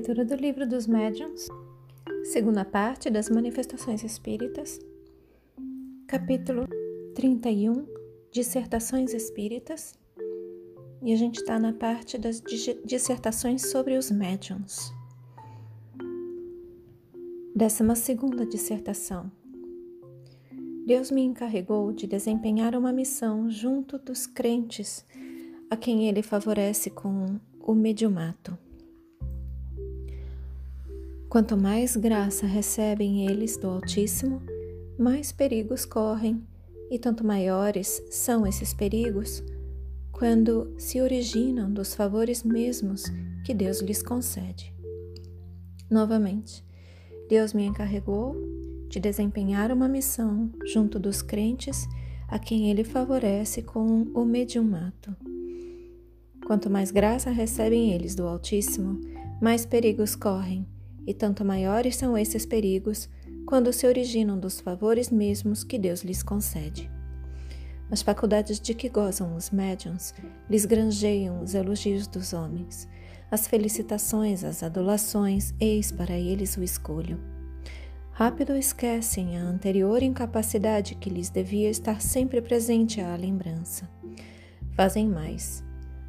Leitura do Livro dos Médiuns, segunda parte das Manifestações Espíritas, capítulo 31, Dissertações Espíritas, e a gente está na parte das dissertações sobre os médiuns. Décima segunda dissertação. Deus me encarregou de desempenhar uma missão junto dos crentes a quem ele favorece com o mediumato. Quanto mais graça recebem eles do Altíssimo, mais perigos correm, e tanto maiores são esses perigos quando se originam dos favores mesmos que Deus lhes concede. Novamente, Deus me encarregou de desempenhar uma missão junto dos crentes a quem Ele favorece com o mediumato. Quanto mais graça recebem eles do Altíssimo, mais perigos correm e tanto maiores são esses perigos quando se originam dos favores mesmos que Deus lhes concede. As faculdades de que gozam os médiuns lhes granjeiam os elogios dos homens, as felicitações, as adulações, eis para eles o escolho. Rápido esquecem a anterior incapacidade que lhes devia estar sempre presente à lembrança. Fazem mais.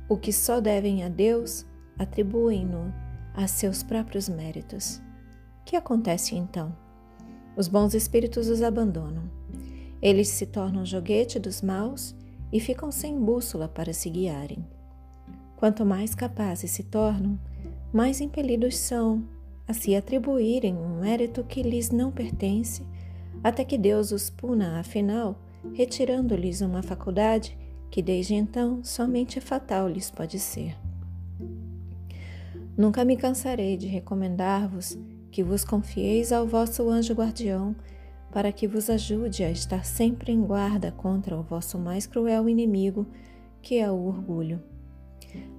O que só devem a Deus, atribuem-no a seus próprios méritos. Que acontece então? Os bons espíritos os abandonam. Eles se tornam joguete dos maus e ficam sem bússola para se guiarem. Quanto mais capazes se tornam, mais impelidos são a se atribuírem um mérito que lhes não pertence, até que Deus os puna, afinal, retirando-lhes uma faculdade que desde então somente fatal lhes pode ser. Nunca me cansarei de recomendar-vos que vos confieis ao vosso anjo guardião, para que vos ajude a estar sempre em guarda contra o vosso mais cruel inimigo, que é o orgulho.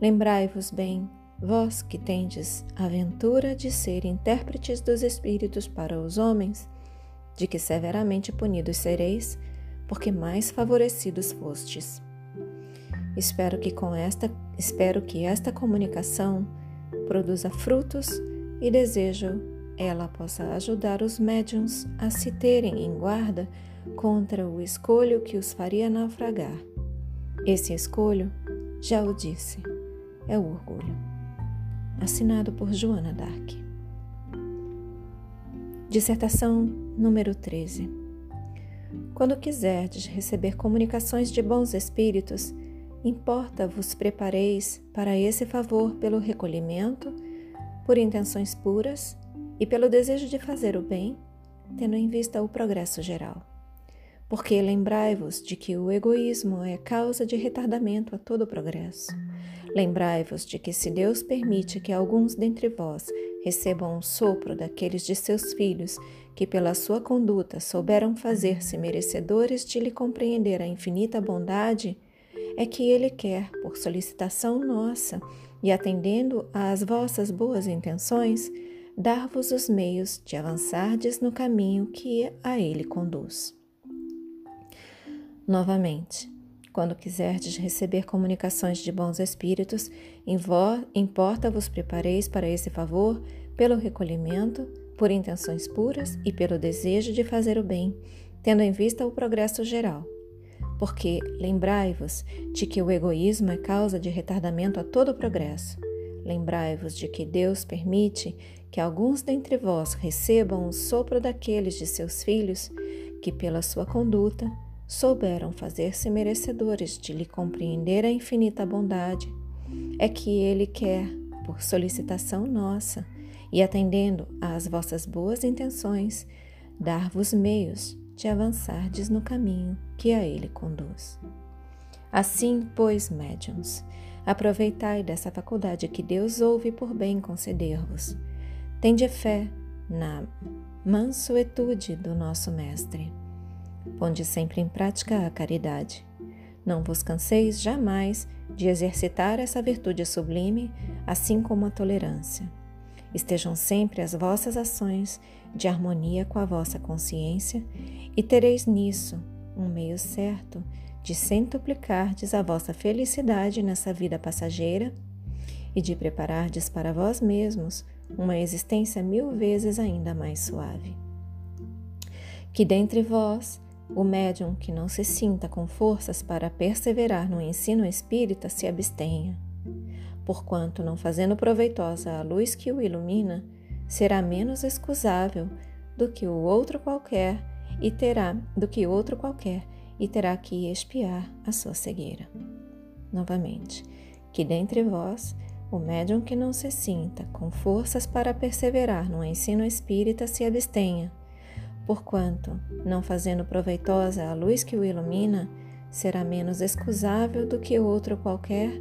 Lembrai-vos bem, vós que tendes a ventura de ser intérpretes dos Espíritos para os homens, de que severamente punidos sereis, porque mais favorecidos fostes. Espero que com esta, espero que esta comunicação produza frutos e desejo ela possa ajudar os médiums a se terem em guarda contra o escolho que os faria naufragar. Esse escolho, já o disse, é o orgulho. Assinado por Joana Dark. Dissertação número 13. Quando quiserdes receber comunicações de bons espíritos, importa vos prepareis para esse favor pelo recolhimento, por intenções puras e pelo desejo de fazer o bem, tendo em vista o progresso geral. Porque lembrai-vos de que o egoísmo é causa de retardamento a todo o progresso. Lembrai-vos de que se Deus permite que alguns dentre vós recebam um sopro daqueles de seus filhos que pela sua conduta souberam fazer-se merecedores de lhe compreender a infinita bondade, é que Ele quer, por solicitação nossa e atendendo às vossas boas intenções, dar-vos os meios de avançardes no caminho que a Ele conduz. Novamente, quando quiserdes receber comunicações de bons espíritos, importa vos prepareis para esse favor pelo recolhimento, por intenções puras e pelo desejo de fazer o bem, tendo em vista o progresso geral porque lembrai-vos de que o egoísmo é causa de retardamento a todo o progresso. Lembrai-vos de que Deus permite que alguns dentre vós recebam o sopro daqueles de seus filhos que, pela sua conduta, souberam fazer-se merecedores de lhe compreender a infinita bondade. É que Ele quer, por solicitação nossa, e atendendo às vossas boas intenções, dar-vos meios de avançardes no caminho que a ele conduz. Assim, pois, médiums, aproveitai dessa faculdade que Deus ouve por bem conceder-vos. Tende fé na mansuetude do nosso Mestre. Ponde sempre em prática a caridade. Não vos canseis jamais de exercitar essa virtude sublime, assim como a tolerância. Estejam sempre as vossas ações de harmonia com a vossa consciência e tereis nisso um meio certo de centuplicardes a vossa felicidade nessa vida passageira e de preparardes para vós mesmos uma existência mil vezes ainda mais suave. Que dentre vós, o médium que não se sinta com forças para perseverar no ensino espírita se abstenha, porquanto, não fazendo proveitosa a luz que o ilumina, será menos excusável do que o outro qualquer e terá do que outro qualquer e terá que expiar a sua cegueira. Novamente, que dentre vós o médium que não se sinta com forças para perseverar no ensino espírita se abstenha, porquanto, não fazendo proveitosa a luz que o ilumina, será menos excusável do que outro qualquer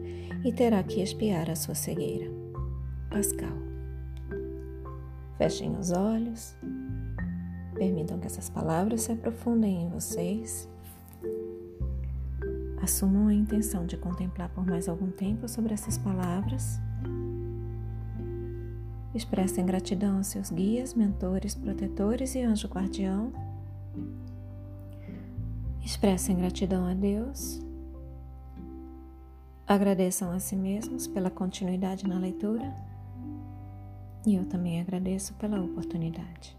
e terá que expiar a sua cegueira. Pascal. Fechem os olhos, permitam que essas palavras se aprofundem em vocês. Assumam a intenção de contemplar por mais algum tempo sobre essas palavras. Expressem gratidão aos seus guias, mentores, protetores e anjo guardião. Expressem gratidão a Deus. Agradeçam a si mesmos pela continuidade na leitura. E eu também agradeço pela oportunidade.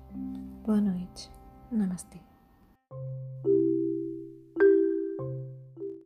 Boa noite. Namastê.